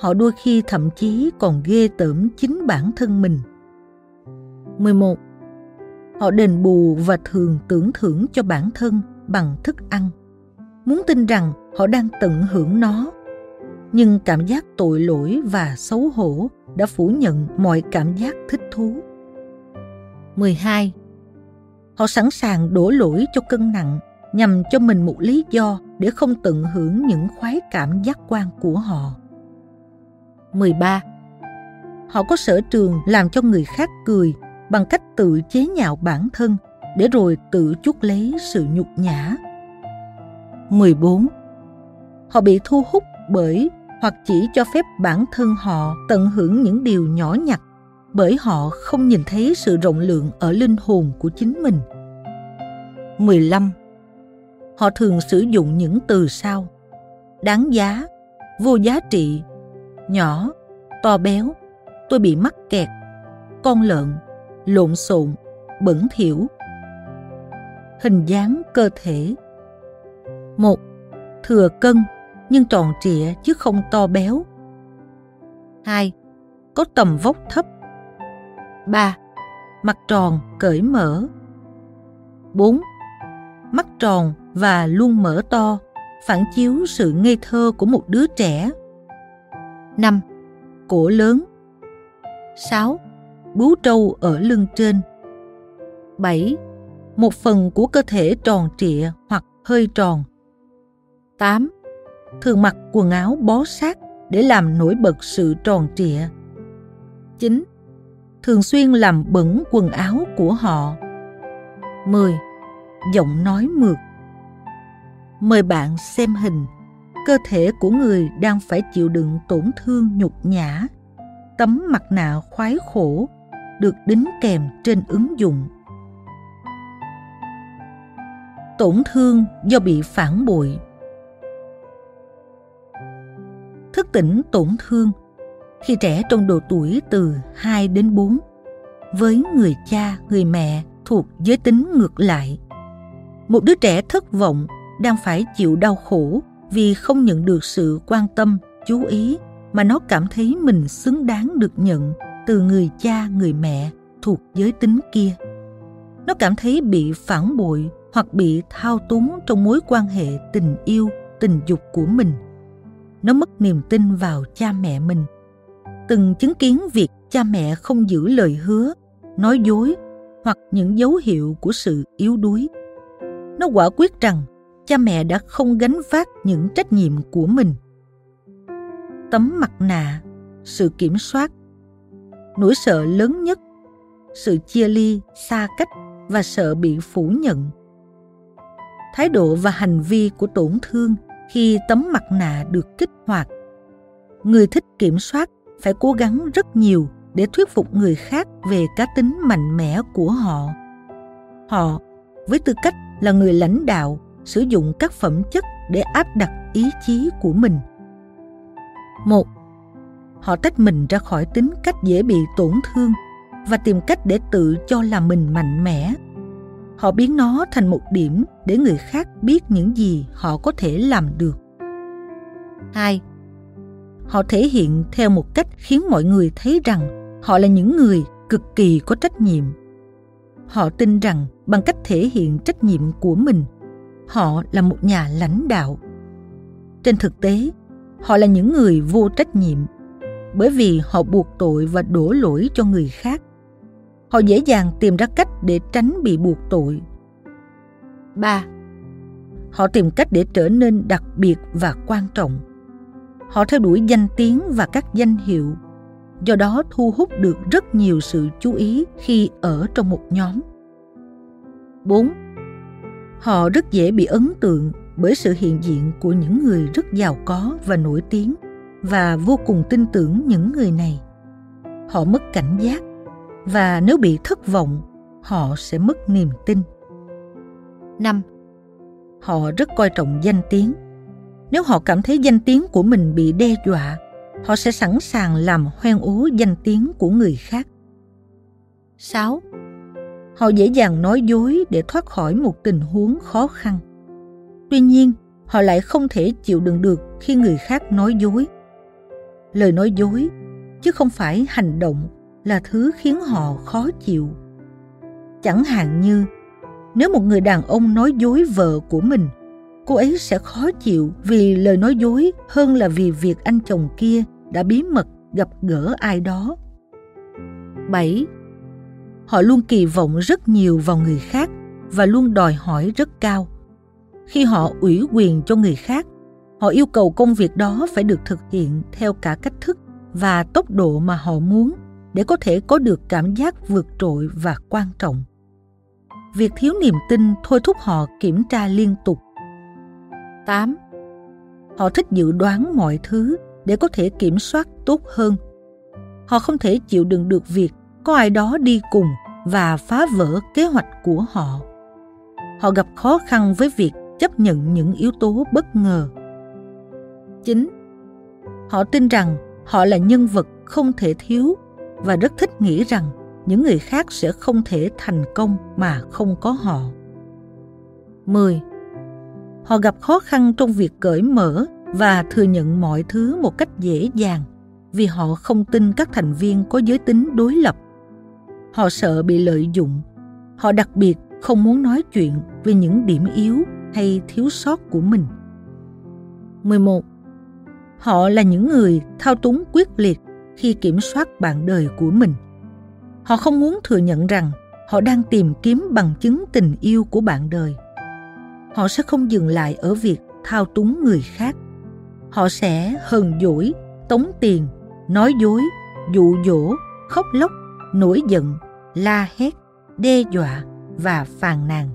B: Họ đôi khi thậm chí còn ghê tởm chính bản thân mình. 11. Họ đền bù và thường tưởng thưởng cho bản thân bằng thức ăn. Muốn tin rằng họ đang tận hưởng nó. Nhưng cảm giác tội lỗi và xấu hổ đã phủ nhận mọi cảm giác thích thú. 12. Họ sẵn sàng đổ lỗi cho cân nặng nhằm cho mình một lý do để không tận hưởng những khoái cảm giác quan của họ. 13. Họ có sở trường làm cho người khác cười bằng cách tự chế nhạo bản thân để rồi tự chuốc lấy sự nhục nhã. 14. Họ bị thu hút bởi hoặc chỉ cho phép bản thân họ tận hưởng những điều nhỏ nhặt bởi họ không nhìn thấy sự rộng lượng ở linh hồn của chính mình. 15. Họ thường sử dụng những từ sau: đáng giá, vô giá trị, nhỏ, to béo, tôi bị mắc kẹt, con lợn, lộn xộn, bẩn thỉu. Hình dáng cơ thể một Thừa cân nhưng tròn trịa chứ không to béo. 2. Có tầm vóc thấp. 3. Mặt tròn, cởi mở. 4. Mắt tròn và luôn mở to, phản chiếu sự ngây thơ của một đứa trẻ. 5. Cổ lớn. 6. Bú trâu ở lưng trên. 7. Một phần của cơ thể tròn trịa hoặc hơi tròn. 8 thường mặc quần áo bó sát để làm nổi bật sự tròn trịa. 9. Thường xuyên làm bẩn quần áo của họ. 10. Giọng nói mượt. Mời bạn xem hình cơ thể của người đang phải chịu đựng tổn thương nhục nhã. Tấm mặt nạ khoái khổ được đính kèm trên ứng dụng. Tổn thương do bị phản bội thức tỉnh tổn thương khi trẻ trong độ tuổi từ 2 đến 4 với người cha, người mẹ thuộc giới tính ngược lại. Một đứa trẻ thất vọng đang phải chịu đau khổ vì không nhận được sự quan tâm, chú ý mà nó cảm thấy mình xứng đáng được nhận từ người cha, người mẹ thuộc giới tính kia. Nó cảm thấy bị phản bội hoặc bị thao túng trong mối quan hệ tình yêu, tình dục của mình – nó mất niềm tin vào cha mẹ mình. Từng chứng kiến việc cha mẹ không giữ lời hứa nói dối hoặc những dấu hiệu của sự yếu đuối. Nó quả quyết rằng cha mẹ đã không gánh vác những trách nhiệm của mình. Tấm mặt nạ, sự kiểm soát. Nỗi sợ lớn nhất, sự chia ly, xa cách và sợ bị phủ nhận. Thái độ và hành vi của tổn thương khi tấm mặt nạ được kích hoạt. Người thích kiểm soát phải cố gắng rất nhiều để thuyết phục người khác về cá tính mạnh mẽ của họ. Họ, với tư cách là người lãnh đạo sử dụng các phẩm chất để áp đặt ý chí của mình một họ tách mình ra khỏi tính cách dễ bị tổn thương và tìm cách để tự cho là mình mạnh mẽ họ biến nó thành một điểm để người khác biết những gì họ có thể làm được. 2. Họ thể hiện theo một cách khiến mọi người thấy rằng họ là những người cực kỳ có trách nhiệm. Họ tin rằng bằng cách thể hiện trách nhiệm của mình, họ là một nhà lãnh đạo. Trên thực tế, họ là những người vô trách nhiệm bởi vì họ buộc tội và đổ lỗi cho người khác. Họ dễ dàng tìm ra cách để tránh bị buộc tội. 3. Họ tìm cách để trở nên đặc biệt và quan trọng. Họ theo đuổi danh tiếng và các danh hiệu, do đó thu hút được rất nhiều sự chú ý khi ở trong một nhóm. 4. Họ rất dễ bị ấn tượng bởi sự hiện diện của những người rất giàu có và nổi tiếng và vô cùng tin tưởng những người này. Họ mất cảnh giác và nếu bị thất vọng, họ sẽ mất niềm tin. 5. Họ rất coi trọng danh tiếng. Nếu họ cảm thấy danh tiếng của mình bị đe dọa, họ sẽ sẵn sàng làm hoen ố danh tiếng của người khác. 6. Họ dễ dàng nói dối để thoát khỏi một tình huống khó khăn. Tuy nhiên, họ lại không thể chịu đựng được khi người khác nói dối. Lời nói dối chứ không phải hành động là thứ khiến họ khó chịu. Chẳng hạn như nếu một người đàn ông nói dối vợ của mình, cô ấy sẽ khó chịu vì lời nói dối hơn là vì việc anh chồng kia đã bí mật gặp gỡ ai đó. 7. Họ luôn kỳ vọng rất nhiều vào người khác và luôn đòi hỏi rất cao. Khi họ ủy quyền cho người khác, họ yêu cầu công việc đó phải được thực hiện theo cả cách thức và tốc độ mà họ muốn để có thể có được cảm giác vượt trội và quan trọng. Việc thiếu niềm tin thôi thúc họ kiểm tra liên tục. 8. Họ thích dự đoán mọi thứ để có thể kiểm soát tốt hơn. Họ không thể chịu đựng được việc có ai đó đi cùng và phá vỡ kế hoạch của họ. Họ gặp khó khăn với việc chấp nhận những yếu tố bất ngờ. 9. Họ tin rằng họ là nhân vật không thể thiếu và rất thích nghĩ rằng những người khác sẽ không thể thành công mà không có họ. 10. Họ gặp khó khăn trong việc cởi mở và thừa nhận mọi thứ một cách dễ dàng vì họ không tin các thành viên có giới tính đối lập. Họ sợ bị lợi dụng. Họ đặc biệt không muốn nói chuyện về những điểm yếu hay thiếu sót của mình. 11. Họ là những người thao túng quyết liệt khi kiểm soát bạn đời của mình. Họ không muốn thừa nhận rằng họ đang tìm kiếm bằng chứng tình yêu của bạn đời. Họ sẽ không dừng lại ở việc thao túng người khác. Họ sẽ hờn dỗi, tống tiền, nói dối, dụ dỗ, khóc lóc, nổi giận, la hét, đe dọa và phàn nàn.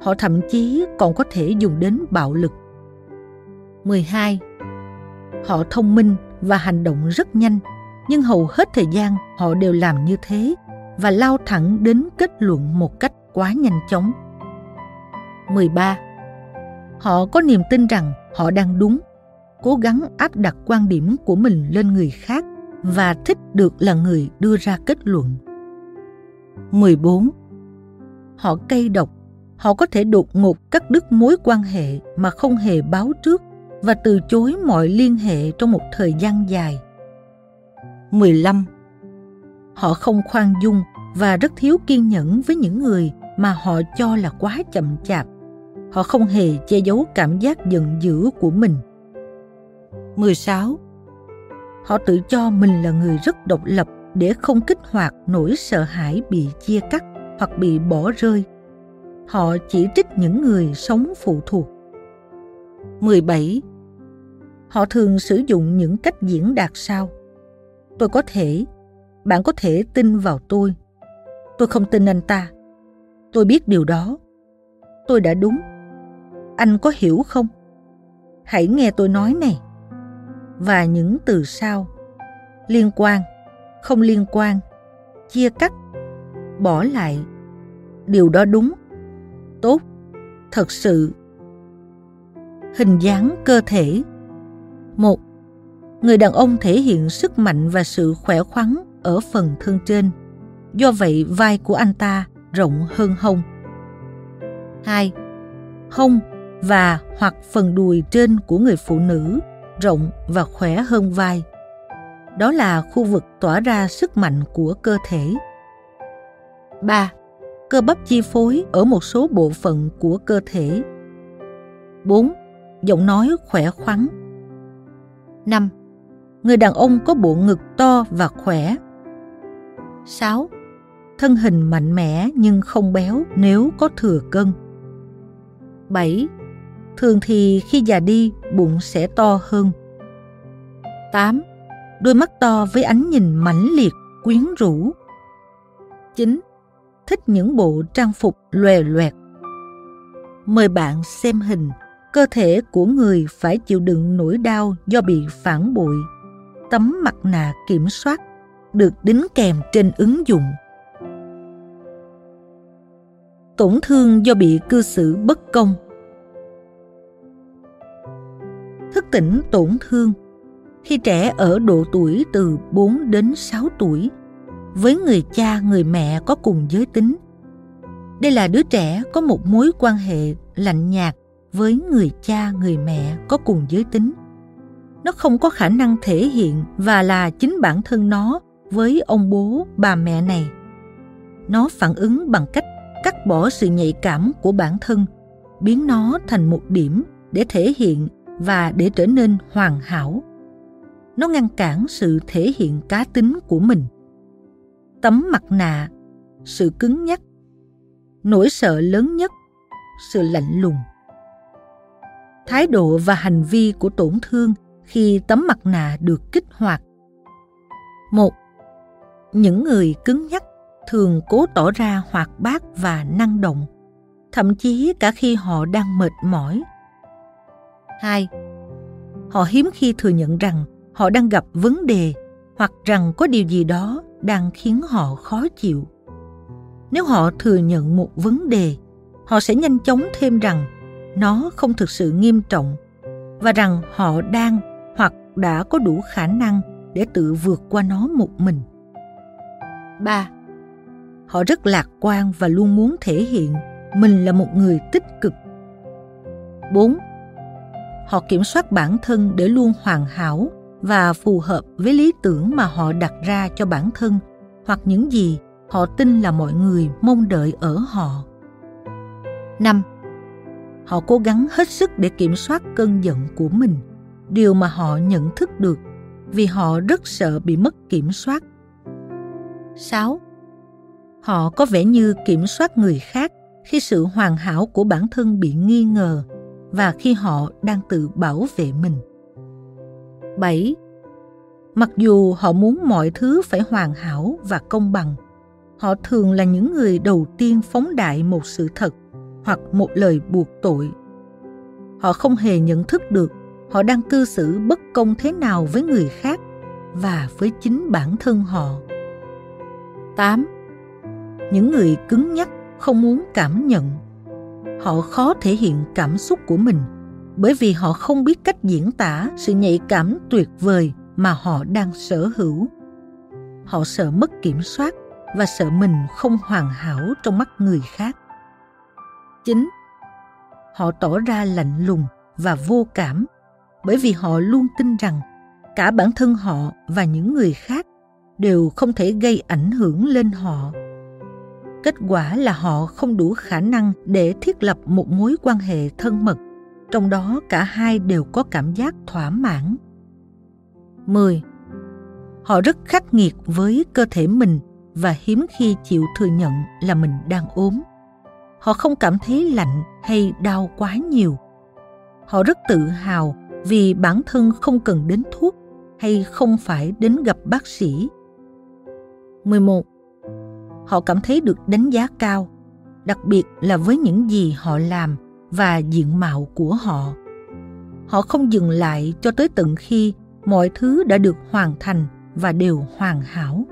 B: Họ thậm chí còn có thể dùng đến bạo lực. 12. Họ thông minh và hành động rất nhanh, nhưng hầu hết thời gian họ đều làm như thế và lao thẳng đến kết luận một cách quá nhanh chóng. 13. Họ có niềm tin rằng họ đang đúng, cố gắng áp đặt quan điểm của mình lên người khác và thích được là người đưa ra kết luận. 14. Họ cay độc, họ có thể đột ngột cắt đứt mối quan hệ mà không hề báo trước và từ chối mọi liên hệ trong một thời gian dài. 15. Họ không khoan dung và rất thiếu kiên nhẫn với những người mà họ cho là quá chậm chạp. Họ không hề che giấu cảm giác giận dữ của mình. 16. Họ tự cho mình là người rất độc lập để không kích hoạt nỗi sợ hãi bị chia cắt hoặc bị bỏ rơi. Họ chỉ trích những người sống phụ thuộc. 17. Họ thường sử dụng những cách diễn đạt sau. Tôi có thể, bạn có thể tin vào tôi. Tôi không tin anh ta. Tôi biết điều đó. Tôi đã đúng. Anh có hiểu không? Hãy nghe tôi nói này. Và những từ sau. Liên quan, không liên quan, chia cắt, bỏ lại. Điều đó đúng. Tốt, thật sự. Hình dáng cơ thể một Người đàn ông thể hiện sức mạnh và sự khỏe khoắn ở phần thân trên. Do vậy vai của anh ta rộng hơn hông. hai Hông và hoặc phần đùi trên của người phụ nữ rộng và khỏe hơn vai. Đó là khu vực tỏa ra sức mạnh của cơ thể. 3. Cơ bắp chi phối ở một số bộ phận của cơ thể. 4. Giọng nói khỏe khoắn 5. Người đàn ông có bộ ngực to và khỏe. 6. thân hình mạnh mẽ nhưng không béo nếu có thừa cân. 7. Thường thì khi già đi, bụng sẽ to hơn. 8. Đôi mắt to với ánh nhìn mãnh liệt, quyến rũ. 9. Thích những bộ trang phục lòe loẹt. Mời bạn xem hình, cơ thể của người phải chịu đựng nỗi đau do bị phản bội. Tấm mặt nạ kiểm soát được đính kèm trên ứng dụng. Tổn thương do bị cư xử bất công Thức tỉnh tổn thương khi trẻ ở độ tuổi từ 4 đến 6 tuổi với người cha người mẹ có cùng giới tính. Đây là đứa trẻ có một mối quan hệ lạnh nhạt với người cha người mẹ có cùng giới tính. Nó không có khả năng thể hiện và là chính bản thân nó với ông bố bà mẹ này. Nó phản ứng bằng cách cắt bỏ sự nhạy cảm của bản thân, biến nó thành một điểm để thể hiện và để trở nên hoàn hảo. Nó ngăn cản sự thể hiện cá tính của mình. Tấm mặt nạ, sự cứng nhắc. Nỗi sợ lớn nhất, sự lạnh lùng. Thái độ và hành vi của tổn thương khi tấm mặt nạ được kích hoạt. Một, những người cứng nhắc thường cố tỏ ra hoạt bát và năng động. Thậm chí cả khi họ đang mệt mỏi hai họ hiếm khi thừa nhận rằng họ đang gặp vấn đề hoặc rằng có điều gì đó đang khiến họ khó chịu nếu họ thừa nhận một vấn đề họ sẽ nhanh chóng thêm rằng nó không thực sự nghiêm trọng và rằng họ đang hoặc đã có đủ khả năng để tự vượt qua nó một mình. 3. Họ rất lạc quan và luôn muốn thể hiện mình là một người tích cực. 4. Họ kiểm soát bản thân để luôn hoàn hảo và phù hợp với lý tưởng mà họ đặt ra cho bản thân hoặc những gì họ tin là mọi người mong đợi ở họ. 5. Họ cố gắng hết sức để kiểm soát cơn giận của mình, điều mà họ nhận thức được vì họ rất sợ bị mất kiểm soát. 6. Họ có vẻ như kiểm soát người khác khi sự hoàn hảo của bản thân bị nghi ngờ và khi họ đang tự bảo vệ mình. 7. Mặc dù họ muốn mọi thứ phải hoàn hảo và công bằng, họ thường là những người đầu tiên phóng đại một sự thật hoặc một lời buộc tội. Họ không hề nhận thức được họ đang cư xử bất công thế nào với người khác và với chính bản thân họ. 8. Những người cứng nhắc không muốn cảm nhận. Họ khó thể hiện cảm xúc của mình, bởi vì họ không biết cách diễn tả sự nhạy cảm tuyệt vời mà họ đang sở hữu. Họ sợ mất kiểm soát và sợ mình không hoàn hảo trong mắt người khác. Chính, họ tỏ ra lạnh lùng và vô cảm, bởi vì họ luôn tin rằng cả bản thân họ và những người khác đều không thể gây ảnh hưởng lên họ kết quả là họ không đủ khả năng để thiết lập một mối quan hệ thân mật trong đó, cả hai đều có cảm giác thỏa mãn 10. Họ rất khắc nghiệt với cơ thể mình và hiếm khi chịu thừa nhận là mình đang ốm. Họ không cảm thấy lạnh hay đau quá nhiều. Họ rất tự hào vì bản thân không cần đến thuốc hay không phải đến gặp bác sĩ. 11. Họ cảm thấy được đánh giá cao, đặc biệt là với những gì họ làm và diện mạo của họ. Họ không dừng lại cho tới tận khi mọi thứ đã được hoàn thành và đều hoàn hảo.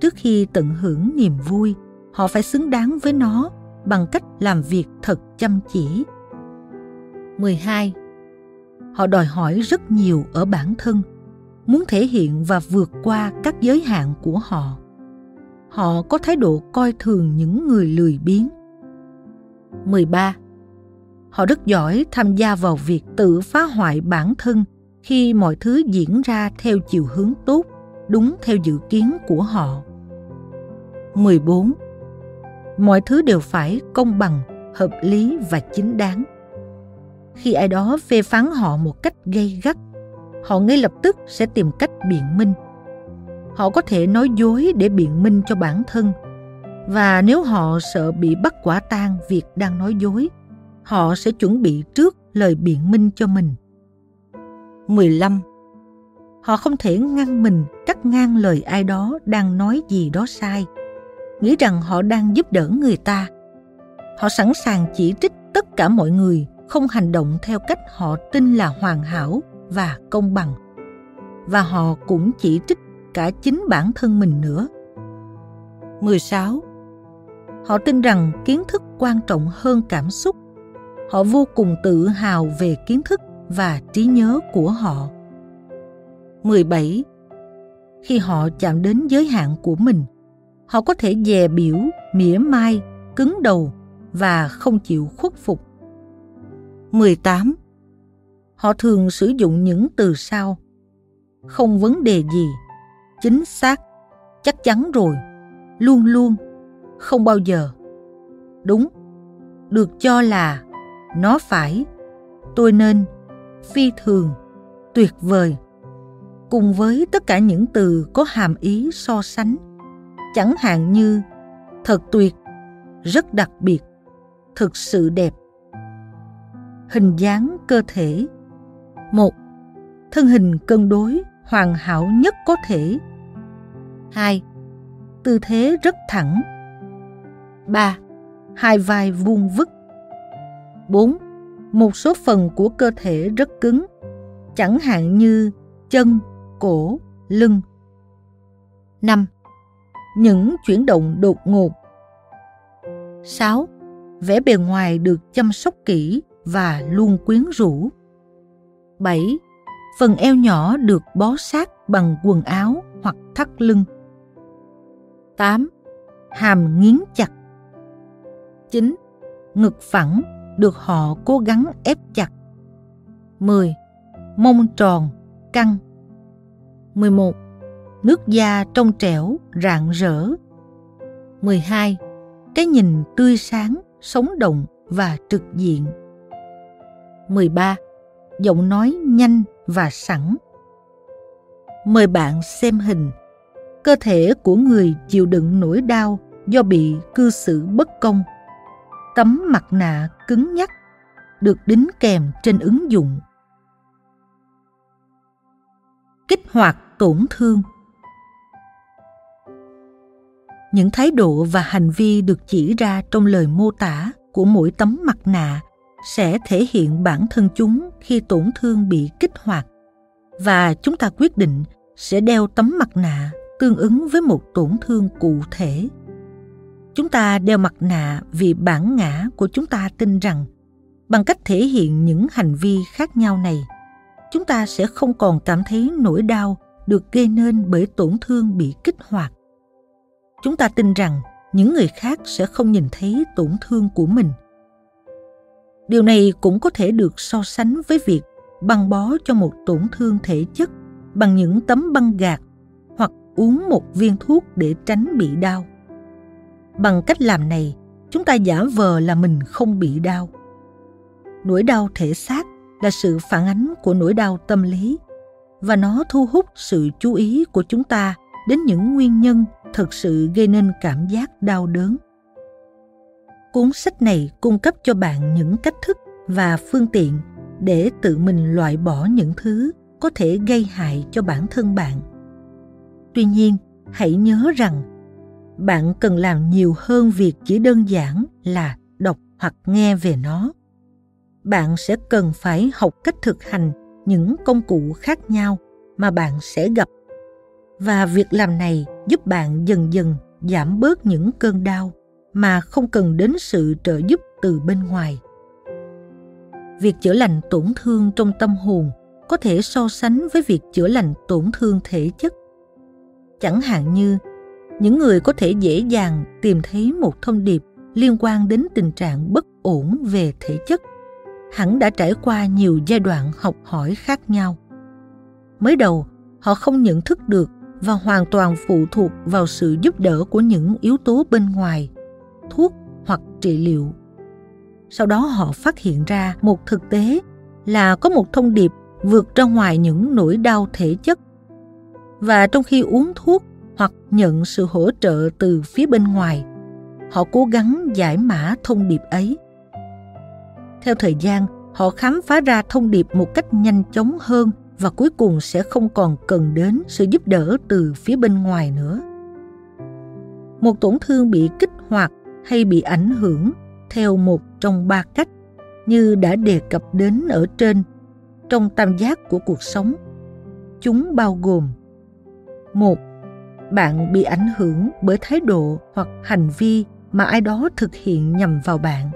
B: Trước khi tận hưởng niềm vui, họ phải xứng đáng với nó bằng cách làm việc thật chăm chỉ. 12. Họ đòi hỏi rất nhiều ở bản thân, muốn thể hiện và vượt qua các giới hạn của họ. Họ có thái độ coi thường những người lười biếng. 13. Họ rất giỏi tham gia vào việc tự phá hoại bản thân khi mọi thứ diễn ra theo chiều hướng tốt, đúng theo dự kiến của họ. 14. Mọi thứ đều phải công bằng, hợp lý và chính đáng. Khi ai đó phê phán họ một cách gây gắt, họ ngay lập tức sẽ tìm cách biện minh. Họ có thể nói dối để biện minh cho bản thân Và nếu họ sợ bị bắt quả tang việc đang nói dối, họ sẽ chuẩn bị trước lời biện minh cho mình. 15. Họ không thể ngăn mình cắt ngang lời ai đó đang nói gì đó sai, nghĩ rằng họ đang giúp đỡ người ta. Họ sẵn sàng chỉ trích tất cả mọi người không hành động theo cách họ tin là hoàn hảo và công bằng. Và họ cũng chỉ trích cả chính bản thân mình nữa. 16. Họ tin rằng kiến thức quan trọng hơn cảm xúc. Họ vô cùng tự hào về kiến thức và trí nhớ của họ. 17. Khi họ chạm đến giới hạn của mình, họ có thể dè biểu, mỉa mai, cứng đầu và không chịu khuất phục. 18. Họ thường sử dụng những từ sau không vấn đề gì, chính xác, chắc chắn rồi, luôn luôn, không bao giờ. Đúng, được cho là nó phải, tôi nên, phi thường, tuyệt vời. Cùng với tất cả những từ có hàm ý so sánh, chẳng hạn như thật tuyệt, rất đặc biệt, thực sự đẹp. Hình dáng cơ thể một Thân hình cân đối, hoàn hảo nhất có thể. 2. Tư thế rất thẳng. 3. Hai vai vuông vức. 4. Một số phần của cơ thể rất cứng, chẳng hạn như chân, cổ, lưng. 5. Những chuyển động đột ngột. 6. Vẻ bề ngoài được chăm sóc kỹ và luôn quyến rũ. 7 phần eo nhỏ được bó sát bằng quần áo hoặc thắt lưng. 8. Hàm nghiến chặt. 9. Ngực phẳng được họ cố gắng ép chặt. 10. Mông tròn, căng. 11. Nước da trong trẻo, rạng rỡ. 12. Cái nhìn tươi sáng, sống động và trực diện. 13. Giọng nói nhanh và sẵn. Mời bạn xem hình. Cơ thể của người chịu đựng nỗi đau do bị cư xử bất công. Tấm mặt nạ cứng nhắc, được đính kèm trên ứng dụng. Kích hoạt tổn thương những thái độ và hành vi được chỉ ra trong lời mô tả của mỗi tấm mặt nạ sẽ thể hiện bản thân chúng khi tổn thương bị kích hoạt, và chúng ta quyết định sẽ đeo tấm mặt nạ tương ứng với một tổn thương cụ thể. Chúng ta đeo mặt nạ vì bản ngã của chúng ta tin rằng, bằng cách thể hiện những hành vi khác nhau này, chúng ta sẽ không còn cảm thấy nỗi đau được gây nên bởi tổn thương bị kích hoạt. Chúng ta tin rằng những người khác sẽ không nhìn thấy tổn thương của mình. Điều này cũng có thể được so sánh với việc băng bó cho một tổn thương thể chất bằng những tấm băng gạc uống một viên thuốc để tránh bị đau. Bằng cách làm này, chúng ta giả vờ là mình không bị đau. Nỗi đau thể xác là sự phản ánh của nỗi đau tâm lý, và nó thu hút sự chú ý của chúng ta đến những nguyên nhân thực sự gây nên cảm giác đau đớn. Cuốn sách này cung cấp cho bạn những cách thức và phương tiện để tự mình loại bỏ những thứ có thể gây hại cho bản thân bạn tuy nhiên, hãy nhớ rằng, bạn cần làm nhiều hơn việc chỉ đơn giản là đọc hoặc nghe về nó. Bạn sẽ cần phải học cách thực hành những công cụ khác nhau mà bạn sẽ gặp. Và việc làm này giúp bạn dần dần giảm bớt những cơn đau mà không cần đến sự trợ giúp từ bên ngoài. Việc chữa lành tổn thương trong tâm hồn có thể so sánh với việc chữa lành tổn thương thể chất chẳng hạn như, những người có thể dễ dàng tìm thấy một thông điệp liên quan đến tình trạng bất ổn về thể chất. Hẳn đã trải qua nhiều giai đoạn học hỏi khác nhau. Mới đầu, họ không nhận thức được và hoàn toàn phụ thuộc vào sự giúp đỡ của những yếu tố bên ngoài, thuốc hoặc trị liệu. Sau đó họ phát hiện ra một thực tế là có một thông điệp vượt ra ngoài những nỗi đau thể chất và trong khi uống thuốc hoặc nhận sự hỗ trợ từ phía bên ngoài, họ cố gắng giải mã thông điệp ấy. Theo thời gian, họ khám phá ra thông điệp một cách nhanh chóng hơn và cuối cùng sẽ không còn cần đến sự giúp đỡ từ phía bên ngoài nữa. Một tổn thương bị kích hoạt hay bị ảnh hưởng theo một trong ba cách như đã đề cập đến ở trên trong tam giác của cuộc sống, chúng bao gồm một, bạn bị ảnh hưởng bởi thái độ hoặc hành vi mà ai đó thực hiện nhằm vào bạn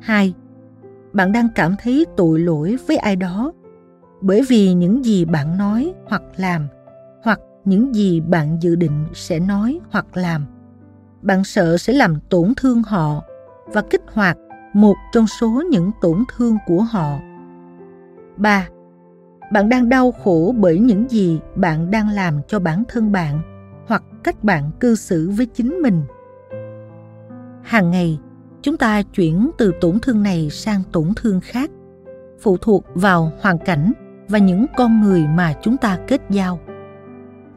B: hai, bạn đang cảm thấy tội lỗi với ai đó bởi vì những gì bạn nói hoặc làm hoặc những gì bạn dự định sẽ nói hoặc làm bạn sợ sẽ làm tổn thương họ và kích hoạt một trong số những tổn thương của họ 3. Bạn đang đau khổ bởi những gì bạn đang làm cho bản thân bạn hoặc cách bạn cư xử với chính mình. Hàng ngày, chúng ta chuyển từ tổn thương này sang tổn thương khác, phụ thuộc vào hoàn cảnh và những con người mà chúng ta kết giao.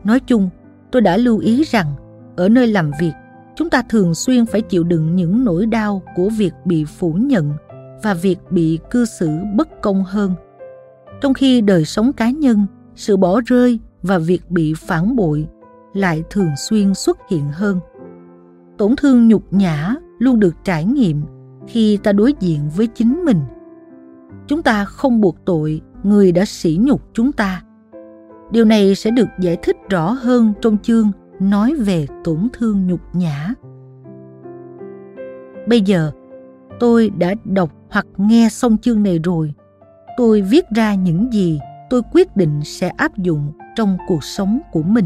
B: Nói chung, tôi đã lưu ý rằng ở nơi làm việc, chúng ta thường xuyên phải chịu đựng những nỗi đau của việc bị phủ nhận và việc bị cư xử bất công hơn trong khi đời sống cá nhân, sự bỏ rơi và việc bị phản bội lại thường xuyên xuất hiện hơn. Tổn thương nhục nhã luôn được trải nghiệm khi ta đối diện với chính mình. Chúng ta không buộc tội người đã sỉ nhục chúng ta. Điều này sẽ được giải thích rõ hơn trong chương nói về tổn thương nhục nhã. Bây giờ, tôi đã đọc hoặc nghe xong chương này rồi tôi viết ra những gì tôi quyết định sẽ áp dụng trong cuộc sống của mình.